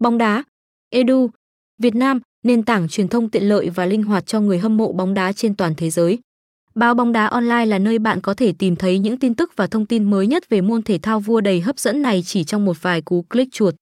Bóng đá Edu Việt Nam, nền tảng truyền thông tiện lợi và linh hoạt cho người hâm mộ bóng đá trên toàn thế giới. Báo bóng đá online là nơi bạn có thể tìm thấy những tin tức và thông tin mới nhất về môn thể thao vua đầy hấp dẫn này chỉ trong một vài cú click chuột.